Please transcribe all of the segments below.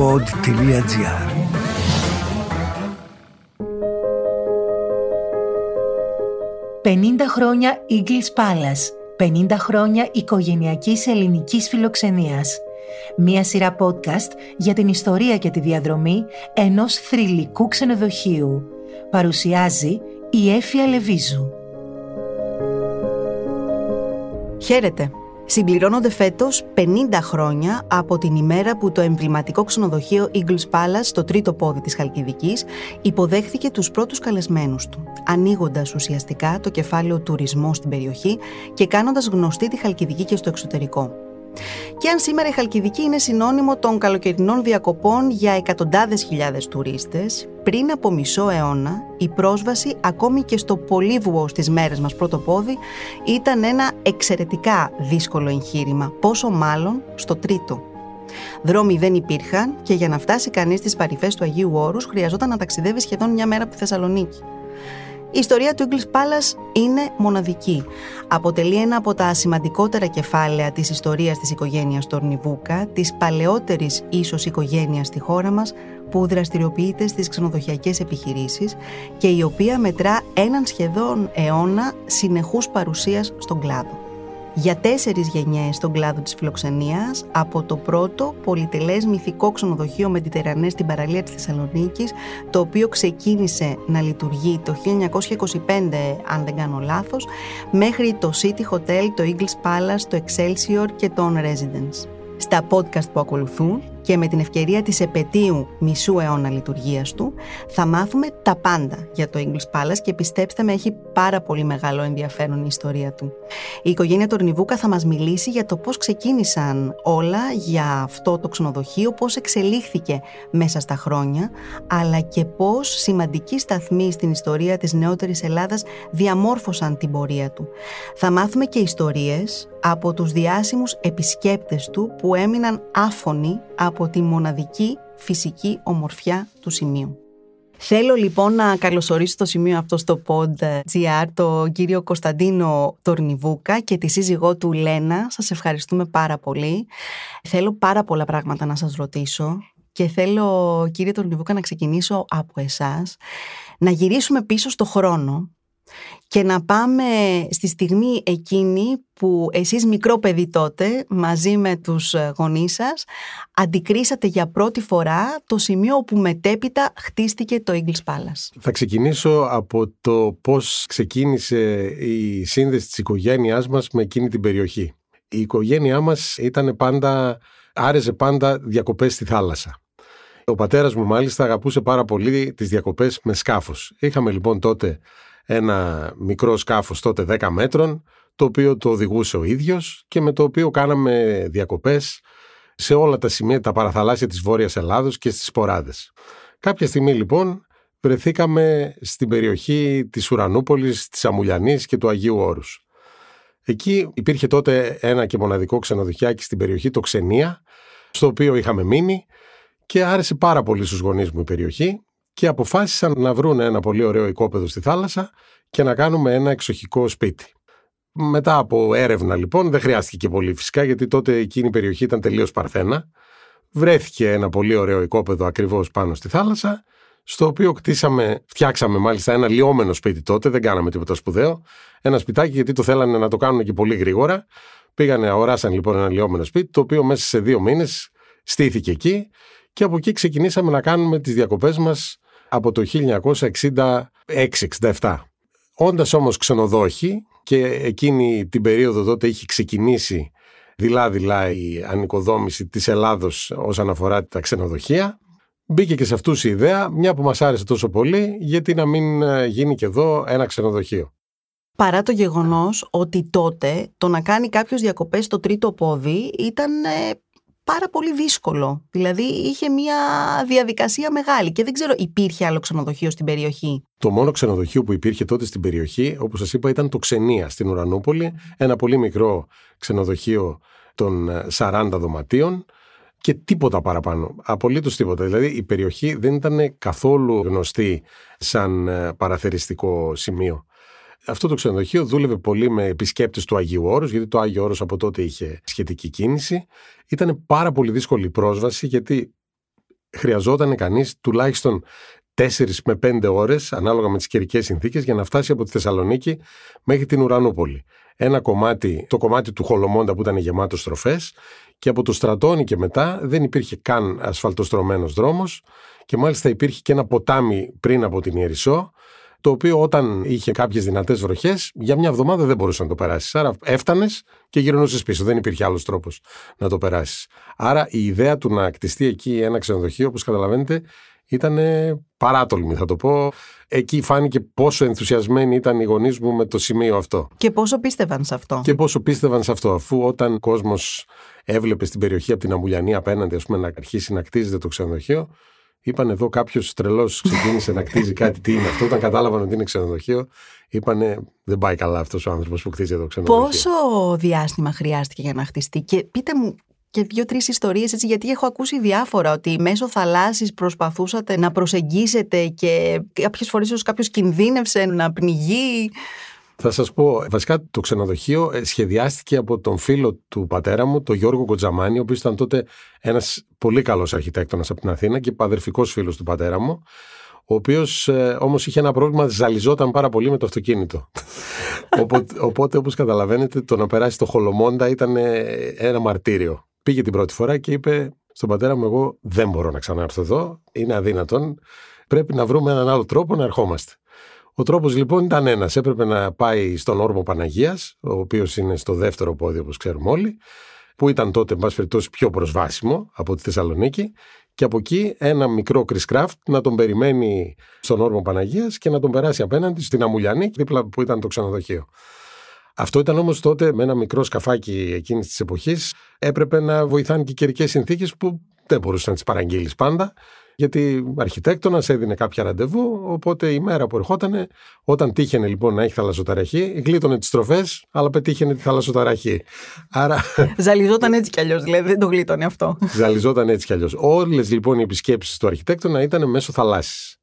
pod.gr «50 χρόνια Eagles Palace, 50 χρόνια οικογενειακής ελληνικής φιλοξενίας». Μία σειρά podcast για την ιστορία και τη διαδρομή ενός θρηλυκού ξενοδοχείου. Παρουσιάζει η Έφια Λεβίζου. Χαίρετε! Συμπληρώνονται φέτος 50 χρόνια από την ημέρα που το εμβληματικό ξενοδοχείο Eagles Palace στο τρίτο πόδι της Χαλκιδικής υποδέχθηκε τους πρώτους καλεσμένους του, ανοίγοντας ουσιαστικά το κεφάλαιο τουρισμού στην περιοχή και κάνοντας γνωστή τη Χαλκιδική και στο εξωτερικό. Και αν σήμερα η Χαλκιδική είναι συνώνυμο των καλοκαιρινών διακοπών για εκατοντάδες χιλιάδες τουρίστες, πριν από μισό αιώνα η πρόσβαση ακόμη και στο πολύβουο στις μέρες μας πρώτο πόδι ήταν ένα εξαιρετικά δύσκολο εγχείρημα, πόσο μάλλον στο τρίτο. Δρόμοι δεν υπήρχαν και για να φτάσει κανείς στις παρυφές του Αγίου Όρους χρειαζόταν να ταξιδεύει σχεδόν μια μέρα από τη Θεσσαλονίκη. Η ιστορία του English Palace είναι μοναδική. Αποτελεί ένα από τα σημαντικότερα κεφάλαια της ιστορίας της οικογένειας Τορνιβούκα, της παλαιότερης ίσως οικογένειας στη χώρα μας, που δραστηριοποιείται στις ξενοδοχειακές επιχειρήσεις και η οποία μετρά έναν σχεδόν αιώνα συνεχούς παρουσίας στον κλάδο για τέσσερις γενιές στον κλάδο της φιλοξενίας από το πρώτο πολυτελές μυθικό ξενοδοχείο Μεντιτερανές στην παραλία της Θεσσαλονίκης το οποίο ξεκίνησε να λειτουργεί το 1925 αν δεν κάνω λάθος μέχρι το City Hotel, το Eagles Palace, το Excelsior και το On Residence. Στα podcast που ακολουθούν και με την ευκαιρία της επαιτίου μισού αιώνα λειτουργίας του θα μάθουμε τα πάντα για το English Palace και πιστέψτε με έχει πάρα πολύ μεγάλο ενδιαφέρον η ιστορία του. Η οικογένεια Τορνιβούκα θα μας μιλήσει για το πώς ξεκίνησαν όλα για αυτό το ξενοδοχείο, πώς εξελίχθηκε μέσα στα χρόνια αλλά και πώς σημαντικοί σταθμοί στην ιστορία της νεότερης Ελλάδας διαμόρφωσαν την πορεία του. Θα μάθουμε και ιστορίες από τους διάσημους επισκέπτες του που έμειναν άφωνοι από τη μοναδική φυσική ομορφιά του σημείου. Θέλω λοιπόν να καλωσορίσω στο σημείο αυτό στο pod.gr τον κύριο Κωνσταντίνο Τορνιβούκα και τη σύζυγό του Λένα. Σας ευχαριστούμε πάρα πολύ. Θέλω πάρα πολλά πράγματα να σας ρωτήσω και θέλω κύριε Τορνιβούκα να ξεκινήσω από εσάς. Να γυρίσουμε πίσω στο χρόνο και να πάμε στη στιγμή εκείνη που εσείς μικρό παιδί τότε μαζί με τους ε, γονείς σας αντικρίσατε για πρώτη φορά το σημείο όπου μετέπειτα χτίστηκε το English Palace. Θα ξεκινήσω από το πώς ξεκίνησε η σύνδεση της οικογένειάς μας με εκείνη την περιοχή. Η οικογένειά μας ήταν πάντα, άρεσε πάντα διακοπές στη θάλασσα. Ο πατέρας μου μάλιστα αγαπούσε πάρα πολύ τις διακοπές με σκάφος. Είχαμε λοιπόν τότε ένα μικρό σκάφος τότε 10 μέτρων, το οποίο το οδηγούσε ο ίδιος και με το οποίο κάναμε διακοπές σε όλα τα σημεία, τα παραθαλάσσια της Βόρειας Ελλάδος και στις Σποράδες. Κάποια στιγμή λοιπόν βρεθήκαμε στην περιοχή της Ουρανούπολης, της Αμουλιανής και του Αγίου Όρους. Εκεί υπήρχε τότε ένα και μοναδικό ξενοδοχιάκι στην περιοχή, το Ξενία, στο οποίο είχαμε μείνει και άρεσε πάρα πολύ στους γονείς μου η περιοχή και αποφάσισαν να βρουν ένα πολύ ωραίο οικόπεδο στη θάλασσα και να κάνουμε ένα εξοχικό σπίτι. Μετά από έρευνα λοιπόν, δεν χρειάστηκε και πολύ φυσικά γιατί τότε εκείνη η περιοχή ήταν τελείως παρθένα. Βρέθηκε ένα πολύ ωραίο οικόπεδο ακριβώς πάνω στη θάλασσα, στο οποίο κτίσαμε, φτιάξαμε μάλιστα ένα λιόμενο σπίτι τότε, δεν κάναμε τίποτα σπουδαίο. Ένα σπιτάκι γιατί το θέλανε να το κάνουν και πολύ γρήγορα. Πήγανε, αγοράσαν λοιπόν ένα λιόμενο σπίτι, το οποίο μέσα σε δύο μήνες στήθηκε εκεί και από εκεί ξεκινήσαμε να κάνουμε τις διακοπές μας από το 1966-67. Όντας όμως ξενοδόχοι και εκείνη την περίοδο τότε είχε ξεκινήσει δειλά-δειλά η ανοικοδόμηση της Ελλάδος όσον αφορά τα ξενοδοχεία. Μπήκε και σε αυτούς η ιδέα, μια που μας άρεσε τόσο πολύ, γιατί να μην ε, γίνει και εδώ ένα ξενοδοχείο. Παρά το γεγονός ότι τότε το να κάνει κάποιος διακοπές στο τρίτο πόδι ήταν ε, πάρα πολύ δύσκολο. Δηλαδή είχε μια διαδικασία μεγάλη και δεν ξέρω, υπήρχε άλλο ξενοδοχείο στην περιοχή; Το μόνο ξενοδοχείο που υπήρχε τότε στην περιοχή, όπως σας είπα, ήταν το Ξενία στην Ουρανούπολη. Ένα πολύ μικρό ξενοδοχείο των 40 ε, δωματίων και τίποτα παραπάνω. Απολύτως τίποτα. Δηλαδή η περιοχή δεν ήταν καθόλου γνωστή σαν ε, παραθεριστικό σημείο. Αυτό το ξενοδοχείο δούλευε πολύ με επισκέπτες του Αγίου Όρους, γιατί το Άγιο Όρος από τότε είχε σχετική κίνηση. Ήταν πάρα πολύ δύσκολη η πρόσβαση, γιατί χρειαζόταν κανείς τουλάχιστον 4 με 5 ώρες, ανάλογα με τις καιρικές συνθήκες, για να φτάσει από τη Θεσσαλονίκη μέχρι την Ουρανούπολη. Ένα κομμάτι, το κομμάτι του Χολομόντα που ήταν γεμάτος στροφές, και από το Στρατόνι και μετά δεν υπήρχε καν ασφαλτοστρωμένος δρόμος, και μάλιστα υπήρχε και ένα ποτάμι πριν από την Ιερισσό, το οποίο όταν είχε κάποιες δυνατές βροχές, για μια εβδομάδα δεν μπορούσες να το περάσεις. Άρα έφτανες και γυρνούσες πίσω. Δεν υπήρχε άλλος τρόπος να το περάσεις. Άρα η ιδέα του να κτιστεί εκεί ένα ξενοδοχείο, όπως καταλαβαίνετε, ήταν παράτολμη, θα το πω. Εκεί φάνηκε πόσο ενθουσιασμένοι ήταν οι γονείς μου με το σημείο αυτό. Και πόσο πίστευαν σε αυτό. Και πόσο πίστευαν σε αυτό, αφού όταν ο κόσμος έβλεπε στην περιοχή από την Αμουλιανή απέναντι, ας πούμε, να αρχίσει να κτίζεται το ξενοδοχείο, Είπαν εδώ κάποιος τρελός ξεκίνησε να κτίζει κάτι. Τι είναι αυτό. Όταν κατάλαβαν ότι είναι ξενοδοχείο, είπαν δεν πάει καλά αυτός ο άνθρωπος που κτίζει εδώ ξενοδοχείο. Πόσο διάστημα χρειάστηκε για να χτιστεί, και πείτε μου και δύο-τρεις ιστορίες έτσι, γιατί έχω ακούσει διάφορα ότι μέσω θαλάσσης προσπαθούσατε να προσεγγίσετε και κάποιες φορές ίσως κάποιος κινδύνευσε να πνιγεί. Θα σας πω, βασικά το ξενοδοχείο ε, σχεδιάστηκε από τον φίλο του πατέρα μου, τον Γιώργο Κοτζαμάνη, ο οποίος ήταν τότε ένας πολύ καλός αρχιτέκτονας από την Αθήνα και παδερφικός φίλος του πατέρα μου, ο οποίος ε, όμως είχε ένα πρόβλημα, ζαλιζόταν πάρα πολύ με το αυτοκίνητο. οπότε, οπότε όπως καταλαβαίνετε, το να περάσει το Χολομόντα ήταν ε, ένα μαρτύριο. Πήγε την πρώτη φορά και είπε στον πατέρα μου: Εγώ δεν μπορώ να ξανάρθω εδώ, είναι αδύνατον. Πρέπει να βρούμε έναν άλλο τρόπο να ερχόμαστε. Ο τρόπος λοιπόν ήταν ένας. Έπρεπε να πάει στον όρμο Παναγίας, ο οποίος είναι στο δεύτερο πόδι, όπως ξέρουμε όλοι, που ήταν τότε, εν πάση περιπτώσει, πιο προσβάσιμο από τη Θεσσαλονίκη. Και από εκεί ένα μικρό Chris να τον περιμένει στον όρμο Παναγίας και να τον περάσει απέναντι στην Αμουλιανή, δίπλα που ήταν το ξενοδοχείο. Αυτό ήταν όμως τότε με ένα μικρό σκαφάκι εκείνης της εποχής. Έπρεπε να βοηθάνε και καιρικές συνθήκες που δεν μπορούσες να τις παραγγείλεις πάντα γιατί ο αρχιτέκτονας έδινε κάποια ραντεβού. Οπότε η μέρα που ερχόταν, όταν τύχαινε λοιπόν να έχει θαλασσοταραχή, γλίτωνε τις στροφέ, αλλά πετύχαινε τη θαλασσοταραχή. Άρα... Ζαλιζόταν έτσι κι αλλιώς, δηλαδή δεν το γλίτωνε αυτό. Ζαλιζόταν έτσι κι αλλιώς. Όλες λοιπόν οι επισκέψεις του αρχιτέκτονα ήταν μέσω θαλάσσης.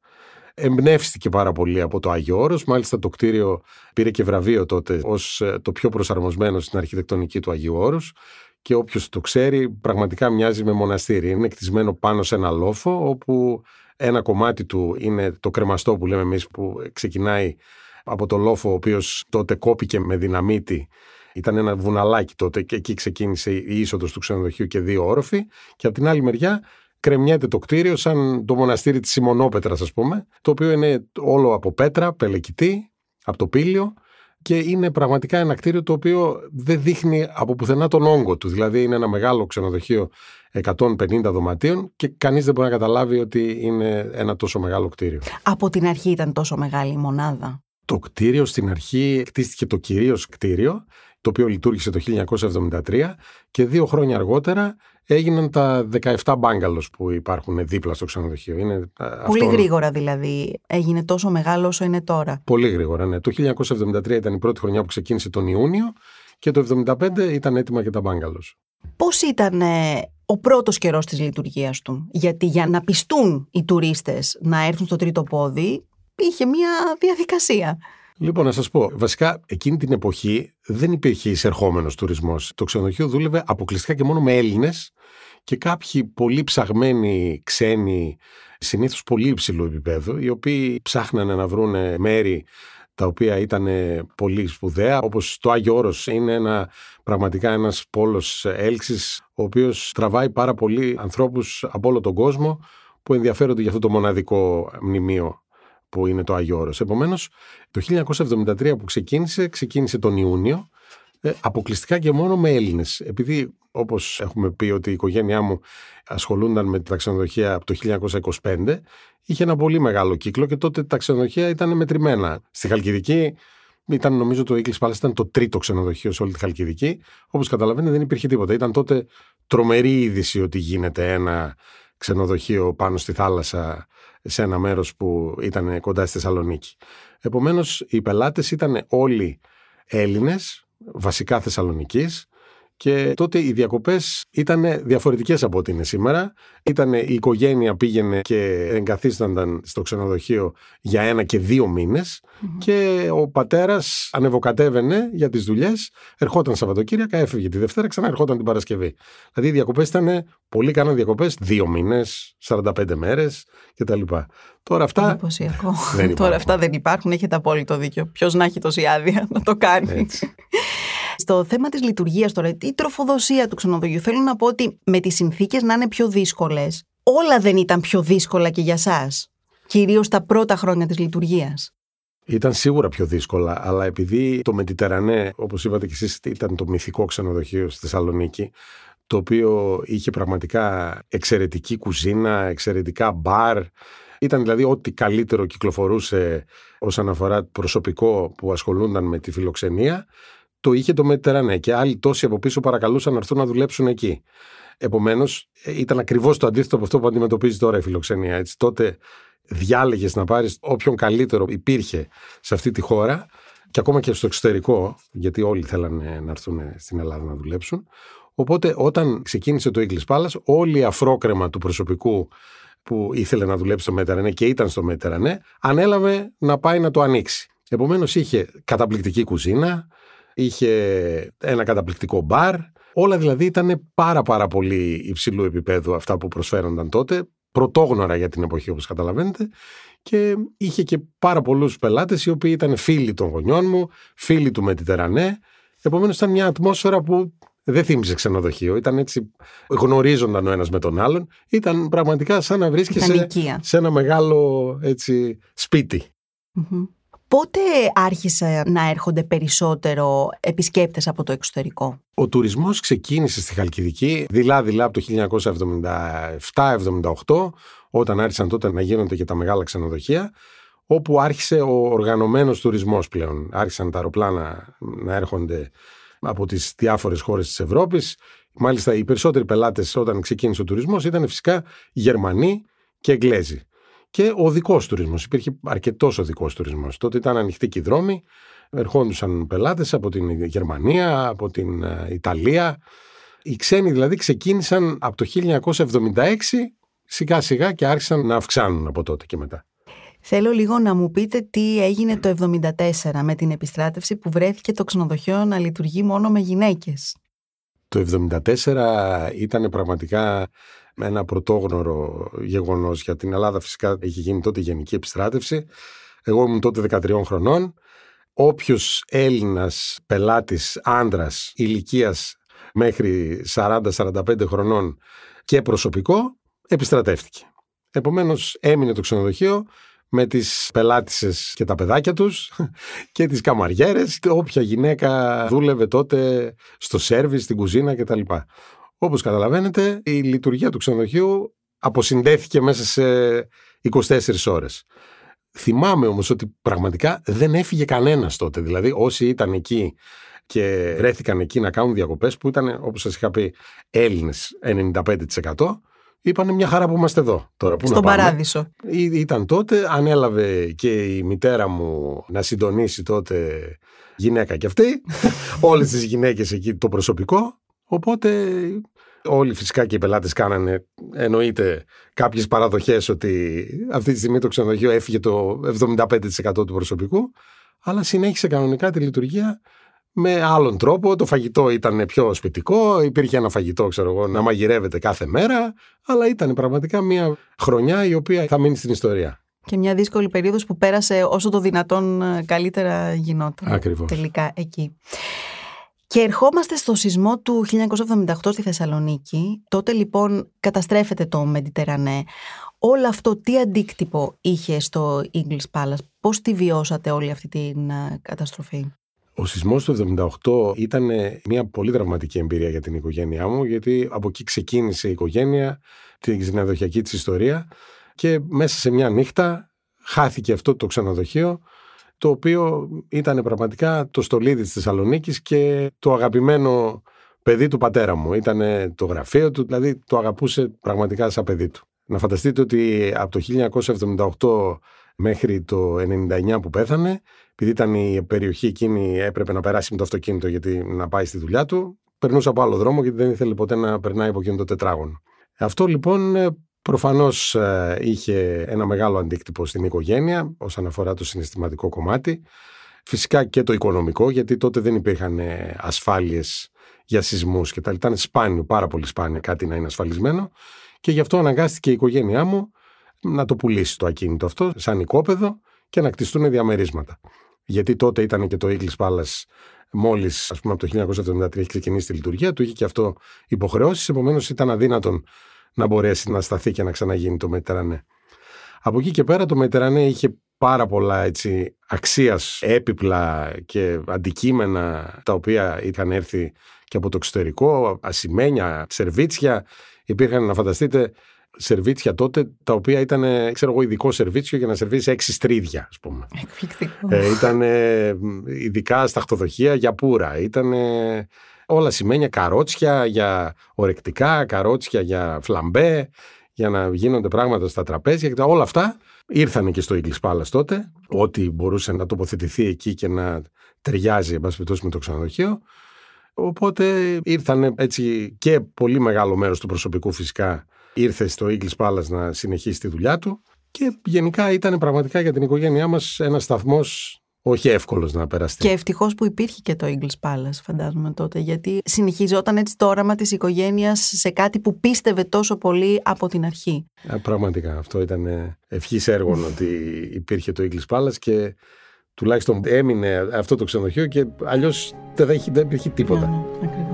Εμπνεύστηκε πάρα πολύ από το Άγιο Όρος. Μάλιστα το κτίριο πήρε και βραβείο τότε ως ε, το πιο προσαρμοσμένο στην αρχιτεκτονική του Αγίου Όρους και όποιος το ξέρει πραγματικά μοιάζει με μοναστήρι. Είναι κτισμένο πάνω σε ένα λόφο όπου ένα κομμάτι του είναι το κρεμαστό που λέμε εμείς που ξεκινάει από το λόφο ο οποίος τότε κόπηκε με δυναμίτη. Ήταν ένα βουναλάκι τότε και εκεί ξεκίνησε η είσοδος του ξενοδοχείου και δύο όροφοι. Και από την άλλη μεριά κρεμιέται το κτίριο σαν το μοναστήρι της Σιμονόπετρας ας πούμε το οποίο είναι όλο από πέτρα, πελεκητή, από το πύλιο και είναι πραγματικά ένα κτίριο το οποίο δεν δείχνει από πουθενά τον όγκο του. Δηλαδή είναι ένα μεγάλο ξενοδοχείο 150 δωματίων και κανείς δεν μπορεί να καταλάβει ότι είναι ένα τόσο μεγάλο κτίριο. Από την αρχή ήταν τόσο μεγάλη η μονάδα. Το κτίριο στην αρχή κτίστηκε το κυρίως κτίριο το οποίο λειτουργήσε το 1973 και δύο χρόνια αργότερα έγιναν τα 17 μπάγκαλος που υπάρχουν δίπλα στο ξενοδοχείο. Είναι Πολύ γρήγορα δηλαδή έγινε τόσο μεγάλο όσο είναι τώρα. Πολύ γρήγορα, ναι. Το 1973 ήταν η πρώτη χρονιά που ξεκίνησε τον Ιούνιο και το 1975 ήταν έτοιμα και τα μπάγκαλος. Πώς ήταν ο πρώτος καιρός της λειτουργίας του; Γιατί για να πιστούν οι τουρίστες να έρθουν στο τρίτο πόδι είχε μια διαδικασία. Λοιπόν, να σας πω, βασικά εκείνη την εποχή δεν υπήρχε εισερχόμενος τουρισμός. Το ξενοδοχείο δούλευε αποκλειστικά και μόνο με Έλληνες και κάποιοι πολύ ψαγμένοι ξένοι, συνήθως πολύ υψηλού επίπεδου, οι οποίοι ψάχνανε να βρουν μέρη τα οποία ήταν πολύ σπουδαία, όπως το Άγιο Όρος είναι ένα, πραγματικά ένας πόλος έλξης, ο οποίος τραβάει πάρα πολλοί ανθρώπους από όλο τον κόσμο που ενδιαφέρονται για αυτό το μοναδικό μνημείο που είναι το Άγιο Όρος. Επομένως, το 1973 που ξεκίνησε, ξεκίνησε τον Ιούνιο, ε, αποκλειστικά και μόνο με Έλληνες. Επειδή, όπως έχουμε πει ότι η οικογένειά μου ασχολούνταν με τα ξενοδοχεία από το 1925, είχε ένα πολύ μεγάλο κύκλο και τότε τα ξενοδοχεία ήταν μετρημένα. Στη Χαλκιδική ήταν νομίζω το English Palace ήταν το τρίτο ξενοδοχείο σε όλη τη Χαλκιδική. Όπως καταλαβαίνετε δεν υπήρχε τίποτα. Ήταν τότε τρομερή είδηση ότι γίνεται ένα ξενοδοχείο πάνω στη θάλασσα σε ένα μέρος που ήταν κοντά στη Θεσσαλονίκη. Επομένως οι πελάτες ήταν όλοι Έλληνες, βασικά Θεσσαλονικής Και τότε οι διακοπές ήταν διαφορετικές από ό,τι είναι σήμερα. Ήταν η οικογένεια πήγαινε και εγκαθίστανταν στο ξενοδοχείο για ένα και δύο και ο πατέρας ανεβοκατέβαινε για τις δουλειές, ερχόταν Σαββατοκύριακα, έφευγε τη Δευτέρα, ξανά ερχόταν την Παρασκευή. Δηλαδή οι διακοπές ήταν, πολλοί κάναν διακοπές δύο μήνες, 45 μέρες κτλ. Τώρα αυτά. Εντυπωσιακό. Τώρα αυτά δεν υπάρχουν, έχετε απόλυτο δίκιο. Ποιος να έχει τόση άδεια να το κάνει. Στο θέμα της λειτουργίας τώρα, η τροφοδοσία του ξενοδοχείου, θέλω να πω ότι με τις συνθήκες να είναι πιο δύσκολες, όλα δεν ήταν πιο δύσκολα και για εσά. Κυρίως τα πρώτα χρόνια της λειτουργίας. Ήταν σίγουρα πιο δύσκολα, αλλά επειδή το Μετιτερανέ, όπως είπατε και εσείς, ήταν το μυθικό ξενοδοχείο στη Θεσσαλονίκη, το οποίο είχε πραγματικά εξαιρετική κουζίνα, εξαιρετικά μπαρ. Ήταν δηλαδή ό,τι καλύτερο κυκλοφορούσε όσον αφορά προσωπικό που ασχολούνταν με τη φιλοξενία το είχε το Μετερανέ και άλλοι τόσοι από πίσω παρακαλούσαν να έρθουν να δουλέψουν εκεί. Επομένως, ε, ήταν ακριβώς το αντίθετο από αυτό που αντιμετωπίζει τώρα η φιλοξενία. Έτσι, τότε διάλεγες να πάρεις όποιον καλύτερο υπήρχε σε αυτή τη χώρα και ακόμα και στο εξωτερικό, γιατί όλοι θέλανε να έρθουν στην Ελλάδα να δουλέψουν. Οπότε, όταν ξεκίνησε το English Palace, όλη η αφρόκρεμα του προσωπικού που ήθελε να δουλέψει στο Μέτερανέ και ήταν στο Μέτερανέ, ανέλαβε να πάει να το ανοίξει. Επομένως, είχε καταπληκτική κουζίνα, είχε ένα καταπληκτικό μπαρ. Όλα δηλαδή ήταν πάρα πάρα πολύ υψηλού επίπεδου αυτά που προσφέρονταν τότε, πρωτόγνωρα για την εποχή όπως καταλαβαίνετε και είχε και πάρα πολλούς πελάτες οι οποίοι ήταν φίλοι των γονιών μου, φίλοι του Μετιτερανέ. Επομένως ήταν μια ατμόσφαιρα που δεν θύμιζε ξενοδοχείο. Ήταν έτσι, γνωρίζονταν ο ένας με τον άλλον. Ήταν πραγματικά σαν να βρίσκεσαι σε ένα μεγάλο έτσι, Πότε άρχισε να έρχονται περισσότερο επισκέπτες από το εξωτερικό; Ο τουρισμός ξεκίνησε στη Χαλκιδική δειλά-δειλά από το 1977-78 όταν άρχισαν τότε να γίνονται και τα μεγάλα ξενοδοχεία όπου άρχισε ο οργανωμένος τουρισμός πλέον. Άρχισαν τα αεροπλάνα να έρχονται από τις διάφορες χώρες της Ευρώπης. Μάλιστα οι περισσότεροι πελάτες όταν ξεκίνησε ο τουρισμός ήταν φυσικά Γερμανοί και Εγγλέζοι και ο οδικό τουρισμός. Υπήρχε αρκετός οδικό τουρισμός. Τότε ήταν ανοιχτοί και οι δρόμοι. Ερχόντουσαν πελάτες από την Γερμανία, από την ε, Ιταλία. Οι ξένοι δηλαδή ξεκίνησαν από το 1976 σιγά σιγά και άρχισαν να αυξάνουν από τότε και μετά. Θέλω λίγο να μου πείτε τι έγινε το 1974 με την επιστράτευση που βρέθηκε το ξενοδοχείο να λειτουργεί μόνο με γυναίκες. Το 1974 ήταν πραγματικά ένα πρωτόγνωρο γεγονός για την Ελλάδα. Φυσικά είχε γίνει τότε η Γενική Επιστράτευση. Εγώ ήμουν τότε 13 χρονών. Όποιος Έλληνας πελάτης άντρας ηλικίας μέχρι 40-45 χρονών και προσωπικό επιστρατεύτηκε. Επομένως, έμεινε το ξενοδοχείο με τις πελάτησες και τα παιδάκια τους και τις καμαριέρες όποια γυναίκα δούλευε τότε στο σέρβις, στην κουζίνα κτλ. Όπως καταλαβαίνετε, η λειτουργία του ξενοδοχείου αποσυνδέθηκε μέσα σε 24 ώρες. Θυμάμαι όμως ότι πραγματικά δεν έφυγε κανένας τότε. Δηλαδή όσοι ήταν εκεί και βρέθηκαν εκεί να κάνουν διακοπές που ήταν όπως σας είχα πει Έλληνες 95% είπανε μια χαρά που είμαστε εδώ τώρα. Πού Στον παράδεισο. Ήταν τότε, ανέλαβε και η μητέρα μου να συντονίσει τότε γυναίκα κι αυτή, όλες τις γυναίκες εκεί το προσωπικό Οπότε όλοι φυσικά και οι πελάτες κάνανε εννοείται κάποιες παραδοχές ότι αυτή τη στιγμή το ξενοδοχείο έφυγε το 75% του προσωπικού αλλά συνέχισε κανονικά τη λειτουργία με άλλον τρόπο. Το φαγητό ήταν πιο σπιτικό, υπήρχε ένα φαγητό, ξέρω εγώ, να μαγειρεύεται κάθε μέρα, αλλά ήταν πραγματικά μια χρονιά η οποία θα μείνει στην ιστορία. Και μια δύσκολη περίοδος που πέρασε όσο το δυνατόν καλύτερα γινόταν. Ακριβώς. Τελικά εκεί. Και ερχόμαστε στο σεισμό του 1978 στη Θεσσαλονίκη. Τότε λοιπόν καταστρέφεται το Μεντιτερανέ. Όλο αυτό τι αντίκτυπο είχε στο English Palace, πώς τη βιώσατε όλη αυτή την ε, καταστροφή; Ο σεισμός του 1978 ήταν μια πολύ δραματική εμπειρία για την οικογένειά μου, γιατί από εκεί ξεκίνησε η οικογένεια, την ξενοδοχειακή της ιστορία και μέσα σε μια νύχτα χάθηκε αυτό το ξενοδοχείο το οποίο ήταν πραγματικά το στολίδι της Θεσσαλονίκης και το αγαπημένο παιδί του πατέρα μου. Ήταν το γραφείο του, δηλαδή το αγαπούσε πραγματικά σαν παιδί του. Να φανταστείτε ότι από το 1978 μέχρι το 1999 που πέθανε, επειδή ήταν η περιοχή εκείνη έπρεπε να περάσει με το αυτοκίνητο γιατί να πάει στη δουλειά του, περνούσε από άλλο δρόμο γιατί δεν ήθελε ποτέ να περνάει από εκείνο το τετράγωνο. Αυτό λοιπόν ε, προφανώς ε, είχε ένα μεγάλο αντίκτυπο στην οικογένεια όσον αφορά το συναισθηματικό κομμάτι. Φυσικά και το οικονομικό γιατί τότε δεν υπήρχαν ε, ασφάλειες για σεισμούς και τα Ήταν σπάνιο, πάρα πολύ σπάνιο κάτι να είναι ασφαλισμένο και γι' αυτό αναγκάστηκε η οικογένειά μου να το πουλήσει το ακίνητο αυτό σαν οικόπεδο και να κτιστούν διαμερίσματα. Γιατί τότε ήταν και το Eagles Palace μόλις, ας πούμε, από το 1973 έχει ξεκινήσει τη λειτουργία του, είχε και αυτό υποχρεώσεις. Επομένως, ήταν αδύνατον να μπορέσει να σταθεί και να ξαναγίνει το Μετερανέ. Από εκεί και πέρα το Μετερανέ είχε πάρα πολλά έτσι, αξίας έπιπλα και αντικείμενα τα οποία είχαν έρθει και από το εξωτερικό, ασημένια, σερβίτσια. Υπήρχαν, να φανταστείτε, σερβίτσια τότε, τα οποία ήταν, ξέρω εγώ, ειδικό σερβίτσιο για να σερβίσεις έξι στρίδια, ας πούμε. Ε, ήταν ειδικά σταχτοδοχεία για πουρα. Ήταν όλα σημαίνια καρότσια για ορεκτικά, καρότσια για φλαμπέ, για να γίνονται πράγματα στα τραπέζια. Και όλα αυτά ήρθαν και στο English Palace τότε, ότι μπορούσε να τοποθετηθεί εκεί και να ταιριάζει, εν με το ξενοδοχείο. Οπότε ήρθαν έτσι και πολύ μεγάλο μέρος του προσωπικού φυσικά ήρθε στο Eagles Palace να συνεχίσει τη δουλειά του και γενικά ήταν πραγματικά για την οικογένειά μας ένα σταθμός όχι εύκολος να περαστεί. Και ευτυχώς που υπήρχε και το Eagles Palace, φαντάζομαι τότε, γιατί συνεχιζόταν έτσι το όραμα της οικογένειας σε κάτι που πίστευε τόσο πολύ από την αρχή. πραγματικά. Αυτό ήταν ευχής έργων ότι υπήρχε το Eagles Palace και τουλάχιστον έμεινε αυτό το ξενοδοχείο και αλλιώς δεν, δεν υπήρχε τίποτα. Ναι, ναι,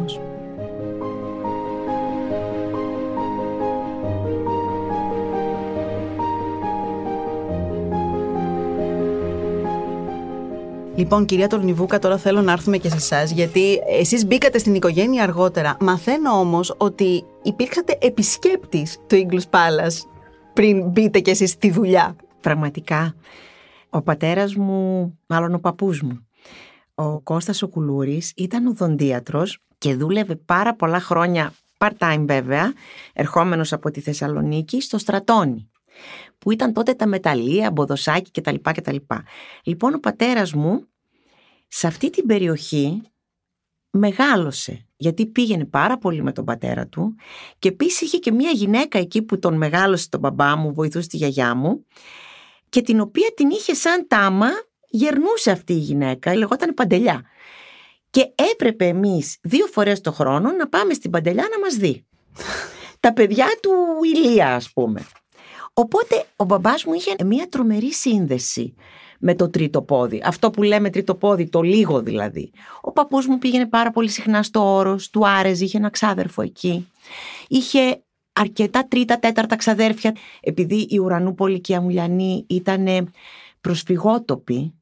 Λοιπόν, κυρία Τορνιβούκα, τώρα θέλω να έρθουμε και σε εσάς, γιατί εσείς μπήκατε στην οικογένεια αργότερα. Μαθαίνω όμως ότι υπήρξατε επισκέπτης του English Palace πριν μπείτε κι εσείς στη δουλειά. Πραγματικά. Ο πατέρας μου, μάλλον ο παππούς μου, ο Κώστας ο Κουλούρης, ήταν οδοντίατρος και δούλευε πάρα πολλά χρόνια, part-time βέβαια, ερχόμενος από τη Θεσσαλονίκη, στο Στρατόνι που ήταν τότε τα μεταλλεία, μποδοσάκι κτλ. κτλ. Λοιπόν, ο πατέρας μου σε αυτή την περιοχή μεγάλωσε, γιατί πήγαινε πάρα πολύ με τον πατέρα του και επίσης είχε και μια γυναίκα εκεί που τον μεγάλωσε τον μπαμπά μου, βοηθούσε τη γιαγιά μου και την οποία την είχε σαν τάμα, γερνούσε αυτή η γυναίκα, λεγόταν Παντελιά. Και έπρεπε εμείς δύο φορές το χρόνο να πάμε στην Παντελιά να μας δει. Τα παιδιά του Ηλία ας πούμε. Οπότε ο μπαμπάς μου είχε μια τρομερή σύνδεση με το τρίτο πόδι. Αυτό που λέμε τρίτο πόδι, το λίγο δηλαδή. Ο παππούς μου πήγαινε πάρα πολύ συχνά στο όρος, του άρεζε, είχε ένα ξάδερφο εκεί. Είχε αρκετά τρίτα, τέταρτα ξαδέρφια. Επειδή η Ουρανούπολη και η Αμουλιανή ήταν προσφυγότοποι,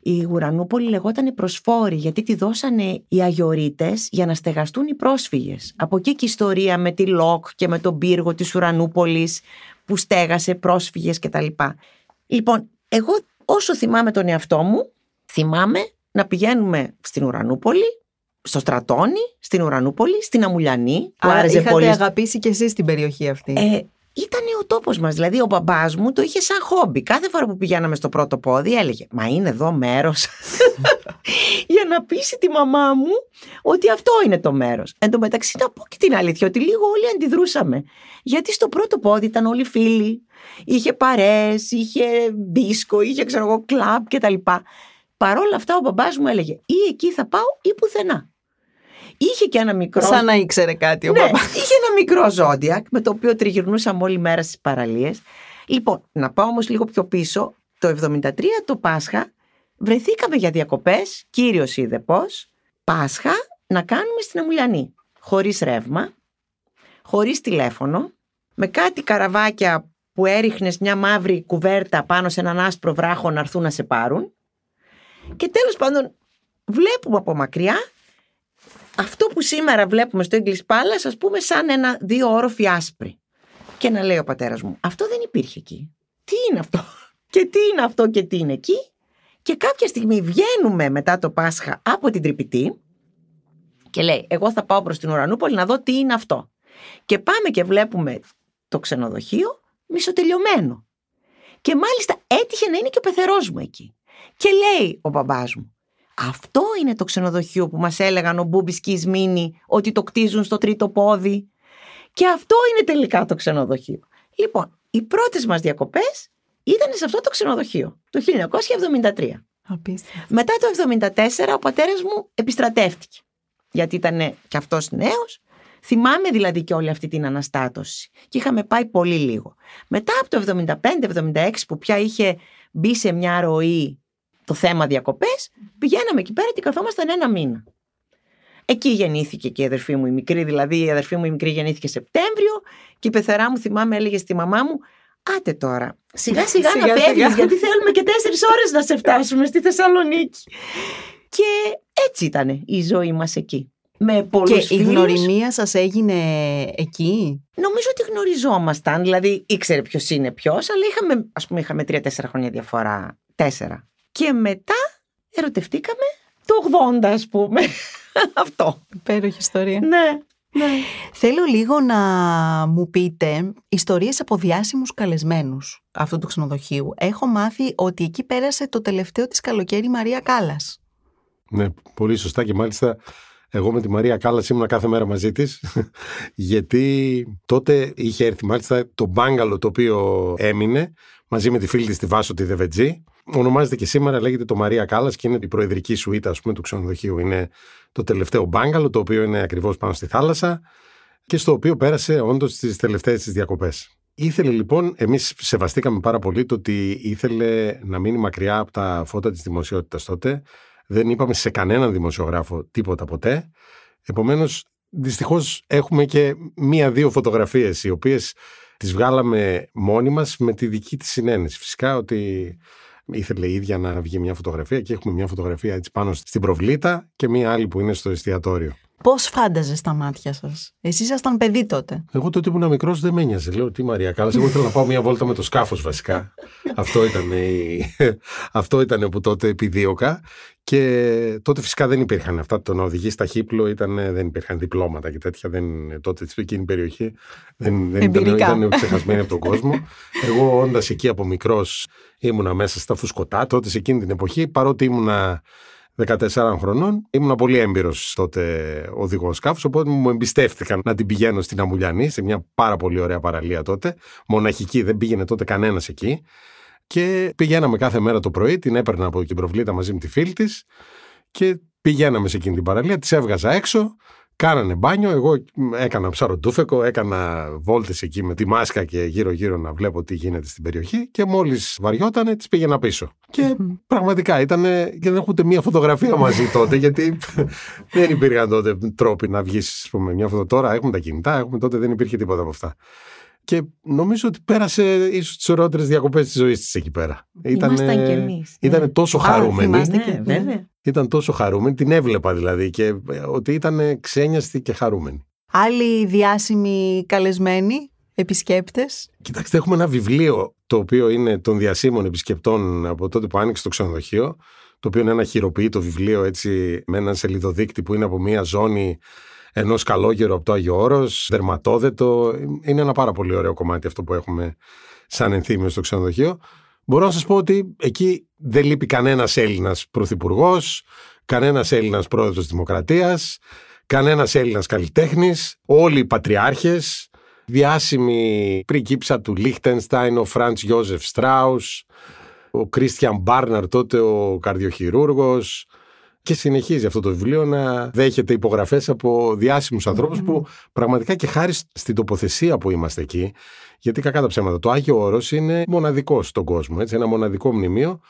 η Ουρανούπολη λεγόταν Προσφόρι γιατί τη δώσανε οι Αγιορείτες για να στεγαστούν οι πρόσφυγες. Από εκεί και η ιστορία με τη Λοκ και με τον πύργο της Ουρανούπολης που στέγασε πρόσφυγες κτλ. Λοιπόν, εγώ όσο θυμάμαι τον εαυτό μου, θυμάμαι να πηγαίνουμε στην Ουρανούπολη, στο Στρατόνι, στην Ουρανούπολη, στην Αμουλιανή. Που Άρα είχατε πολύ... αγαπήσει και εσείς την περιοχή αυτή. Ε, ήταν ο τόπος μας. Δηλαδή, ο μπαμπάς μου το είχε σαν χόμπι. Κάθε φορά που πηγαίναμε στο πρώτο πόδι, έλεγε Μα είναι εδώ μέρος. Για να πείσει τη μαμά μου ότι αυτό είναι το μέρος. Εν τω μεταξύ, να πω και την αλήθεια, ότι λίγο όλοι αντιδρούσαμε. Γιατί στο πρώτο πόδι ήταν όλοι φίλοι. Είχε παρές, είχε δίσκο, είχε ξέρω εγώ κλαμπ κτλ. Παρ' όλα αυτά, ο μπαμπάς μου έλεγε Ή εκεί θα πάω ή πουθενά. Είχε και ένα μικρό. Σαν να ήξερε κάτι ο ναι, Είχε ένα μικρό ζώντιακ με το οποίο τριγυρνούσαμε όλη μέρα στις παραλίες. Λοιπόν, να πάω όμως λίγο πιο πίσω. Το 73 το Πάσχα βρεθήκαμε για διακοπές. Κύριος είδε πώς. Πάσχα να κάνουμε στην Αμουλιανή. Χωρίς ρεύμα, χωρίς τηλέφωνο, με κάτι καραβάκια που έριχνες μια μαύρη κουβέρτα πάνω σε έναν άσπρο βράχο να έρθουν να σε πάρουν. Και τέλος πάντων βλέπουμε από μακριά αυτό που σήμερα βλέπουμε στο English Palace, ας πούμε, σαν ένα δύο όροφοι άσπροι. Και να λέει ο πατέρας μου, αυτό δεν υπήρχε εκεί. Τι είναι αυτό; Και τι είναι αυτό και τι είναι εκεί; Και κάποια στιγμή βγαίνουμε μετά το Πάσχα από την Τρυπητή και λέει, εγώ θα πάω προς την Ουρανούπολη να δω τι είναι αυτό. Και πάμε και βλέπουμε το ξενοδοχείο μισοτελειωμένο. Και μάλιστα έτυχε να είναι και ο πεθερός μου εκεί. Και λέει ο μπαμπάς μου, Αυτό είναι το ξενοδοχείο που μας έλεγαν ο Μπούμπης και η Σμήνη ότι το κτίζουν στο τρίτο πόδι. Και αυτό είναι τελικά το ξενοδοχείο. Λοιπόν, οι πρώτες μας διακοπές ήταν σε αυτό το ξενοδοχείο το 1973. Απίστευτο. Μετά το 1974 ο πατέρας μου επιστρατεύτηκε. Γιατί ήταν και αυτός νέος. Θυμάμαι δηλαδή και όλη αυτή την αναστάτωση. Και είχαμε πάει πολύ λίγο. Μετά από το 75-76 που πια είχε μπει σε μια ροή το θέμα διακοπές, πηγαίναμε εκεί πέρα και καθόμασταν ένα μήνα. Εκεί γεννήθηκε και η αδερφή μου η μικρή, δηλαδή η αδερφή μου η μικρή γεννήθηκε Σεπτέμβριο και η πεθερά μου θυμάμαι έλεγε στη μαμά μου Άτε τώρα, σιγά σιγά, Σιγά, να σιγά. φεύγεις γιατί θέλουμε και τέσσερις ώρες να σε φτάσουμε στη Θεσσαλονίκη. Και έτσι ήταν η ζωή μας εκεί. Με Και πολλούς η φίλους. γνωριμία σας έγινε εκεί; Νομίζω ότι γνωριζόμασταν, δηλαδή ήξερε ποιος είναι ποιος, αλλά είχαμε, ας πούμε, είχαμε τρία-τέσσερα χρόνια διαφορά. Τέσσερα. Και μετά ερωτευτήκαμε το 80, ας πούμε. Αυτό. Υπέροχη ιστορία. Ναι, ναι. Θέλω λίγο να μου πείτε ιστορίες από διάσημους καλεσμένους αυτού του ξενοδοχείου. Έχω μάθει ότι εκεί πέρασε το τελευταίο της καλοκαίρι η Μαρία Κάλλας. Ναι, πολύ σωστά και μάλιστα εγώ με τη Μαρία Κάλλας ήμουν κάθε μέρα μαζί της γιατί τότε είχε έρθει μάλιστα το μπάγκαλο το οποίο έμεινε μαζί με τη φίλη της τη Βάσο τη Δεβετζή ονομάζεται και σήμερα λέγεται το Μαρία Κάλλας και είναι η προεδρική σουίτα ας πούμε του ξενοδοχείου είναι το τελευταίο μπάγκαλο το οποίο είναι ακριβώς πάνω στη θάλασσα και στο οποίο πέρασε όντως τις τελευταίες της διακοπές. Ήθελε λοιπόν, εμείς σεβαστήκαμε πάρα πολύ το ότι ήθελε να μείνει μακριά από τα φώτα της δημοσιότητας τότε δεν είπαμε σε κανέναν δημοσιογράφο τίποτα ποτέ. Επομένως, δυστυχώς έχουμε και μία-δύο φωτογραφίες οι οποίες τις βγάλαμε μόνοι μας με τη δική της συνένεση. Φυσικά ότι ήθελε η ίδια να βγει μια φωτογραφία και έχουμε μια φωτογραφία έτσι πάνω στην προβλήτα και μία άλλη που είναι στο εστιατόριο. Πώς φάνταζες στα μάτια σας; Εσείς ήσασταν παιδί τότε. Εγώ τότε ήμουν μικρός, δεν με ένοιαζε. Λέω τι Μαρία Κάλλα. Εγώ ήθελα να πάω μια βόλτα με το σκάφος βασικά. Αυτό ήταν, η... Αυτό ήταν που τότε επιδίωκα. Και τότε φυσικά δεν υπήρχαν αυτά. Το να οδηγείς στα χύπλο ήταν, δεν υπήρχαν διπλώματα και τέτοια. Δεν, τότε στην εκείνη περιοχή δεν, δεν ήταν, Εμπειρικά. ήταν ξεχασμένοι από τον κόσμο. Εγώ όντας εκεί από μικρός ήμουνα μέσα στα φουσκωτά. Τότε σε εκείνη την εποχή, παρότι ήμουνα 14 χρονών. Ήμουν πολύ έμπειρος τότε οδηγός σκάφους, οπότε μου εμπιστεύτηκαν να την πηγαίνω στην Αμουλιανή, σε μια πάρα πολύ ωραία παραλία τότε. Μοναχική, δεν πήγαινε τότε κανένας εκεί. Και πηγαίναμε κάθε μέρα το πρωί, την έπαιρνα από την προβλήτα μαζί με τη φίλη της και πηγαίναμε σε εκείνη την παραλία, της έβγαζα έξω. Κάνανε μπάνιο, εγώ έκανα ψαροντούφεκο, έκανα βόλτες εκεί με τη μάσκα και γύρω-γύρω να βλέπω τι γίνεται στην περιοχή και μόλις βαριότανε τις πήγαινα πίσω. Και πραγματικά ήταν και δεν έχω ούτε μία φωτογραφία μαζί τότε γιατί δεν υπήρχαν τότε τρόποι να βγεις πούμε, μια φωτο... Τώρα έχουμε τα κινητά, έχουμε τότε δεν υπήρχε τίποτα από αυτά. Και νομίζω ότι πέρασε ίσως τις ωραιότερες διακοπές της ζωής της εκεί πέρα. Ήμασταν κι εμείς, ναι. Ήταν τόσο Α, χαρούμενη. θυμάστε. Ναι, βέβαια. Ήταν τόσο χαρούμενη, την έβλεπα δηλαδή και ε, ότι ήταν ξένιαστη και χαρούμενη. Άλλοι διάσημοι καλεσμένοι, επισκέπτες; Κοιτάξτε, έχουμε ένα βιβλίο το οποίο είναι των διασύμων επισκεπτών από τότε που άνοιξε το ξενοδοχείο. Το οποίο είναι ένα χειροποίητο βιβλίο έτσι με έναν σελιδοδείκτη που είναι από μια ζώνη ενός καλόγερου από το Άγιο Όρος, δερματόδετο. Είναι ένα πάρα πολύ ωραίο κομμάτι αυτό που έχουμε σαν ενθύμιο στο ξενοδοχείο. Μπορώ να σας πω ότι εκεί δεν λείπει κανένας Έλληνας πρωθυπουργός, κανένας Έλληνας πρόεδρος Δημοκρατίας, κανένας Έλληνας καλλιτέχνης, όλοι οι πατριάρχες, διάσημη πριγκίψα του Λίχτενστάιν, ο Φραντς Γιώζεφ Στράους, ο Κρίστιαν Μπάρναρ τότε ο καρδιοχειρούργος και συνεχίζει αυτό το βιβλίο να δέχεται υπογραφές από διάσημους ανθρώπους που πραγματικά και χάρη στην τοποθεσία που είμαστε εκεί γιατί κακά τα ψέματα το Άγιο Όρος είναι μοναδικό στον κόσμο έτσι, ένα μοναδικό μνημείο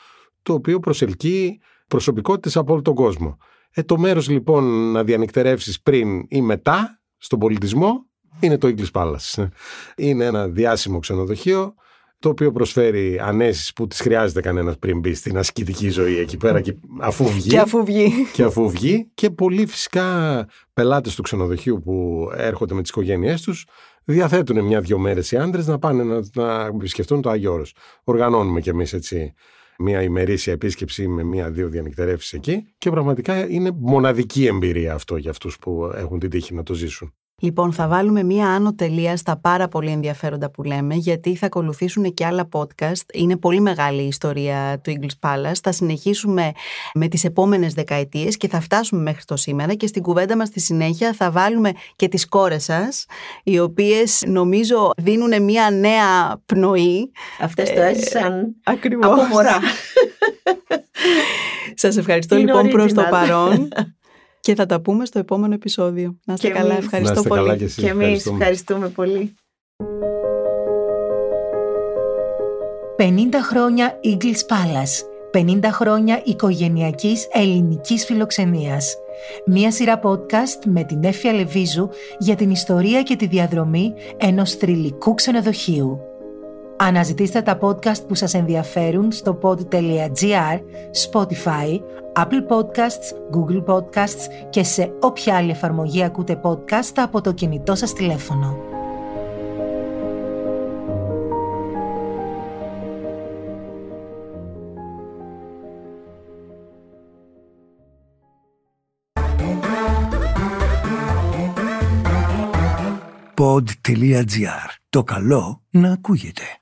το οποίο προσελκύει προσωπικότητες από όλο τον κόσμο. Ε, το μέρος λοιπόν να διανυκτερεύσεις πριν ή μετά στον πολιτισμό είναι το English Palace. Είναι ένα διάσημο ξενοδοχείο το οποίο προσφέρει ανέσεις που τις χρειάζεται κανένας πριν μπει στην ασκητική ζωή εκεί πέρα και αφού βγει Και αφού βγει. και αφού βγει και πολλοί φυσικά πελάτες του ξενοδοχείου που έρχονται με τις οικογένειές τους διαθέτουν μια-δυο μέρες οι άντρες να πάνε να, να επισκεφτούν το Άγιο Όρος. Οργανώνουμε κι εμείς έτσι μια ημερήσια επίσκεψη με μια-δύο διανυκτερεύσεις εκεί και πραγματικά είναι μοναδική εμπειρία αυτό για αυτούς που έχουν την τύχη να το ζήσουν. Λοιπόν, θα βάλουμε μία άνω τελεία στα πάρα πολύ ενδιαφέροντα που λέμε, γιατί θα ακολουθήσουν και άλλα podcast. Είναι πολύ μεγάλη η ιστορία του English Palace. Θα συνεχίσουμε με τις επόμενες δεκαετίες και θα φτάσουμε μέχρι το σήμερα και στην κουβέντα μας στη συνέχεια θα βάλουμε και τις κόρες σας, οι οποίες νομίζω δίνουν μία νέα πνοή. Αυτές το έζησαν Ακριβώς. από μωρά. Σας ευχαριστώ Είναι λοιπόν προς το original. παρόν και θα τα πούμε στο επόμενο επεισόδιο. Να είστε Και καλά, εμείς. ευχαριστώ Να είστε πολύ. καλά και εσείς. και εμείς Ευχαριστούμε. ευχαριστούμε πολύ. 50 χρόνια Eagles Palace. 50 χρόνια οικογενειακής ελληνικής φιλοξενίας. Μία σειρά podcast με την Έφια Λεβίζου για την ιστορία και τη διαδρομή ενός θρηλυκού ξενοδοχείου. Αναζητήστε τα podcast που σας ενδιαφέρουν στο pod.gr, Spotify, Apple Podcasts, Google Podcasts και σε όποια άλλη εφαρμογή ακούτε podcast από το κινητό σας τηλέφωνο. pod.gr. Το καλό να ακούγεται.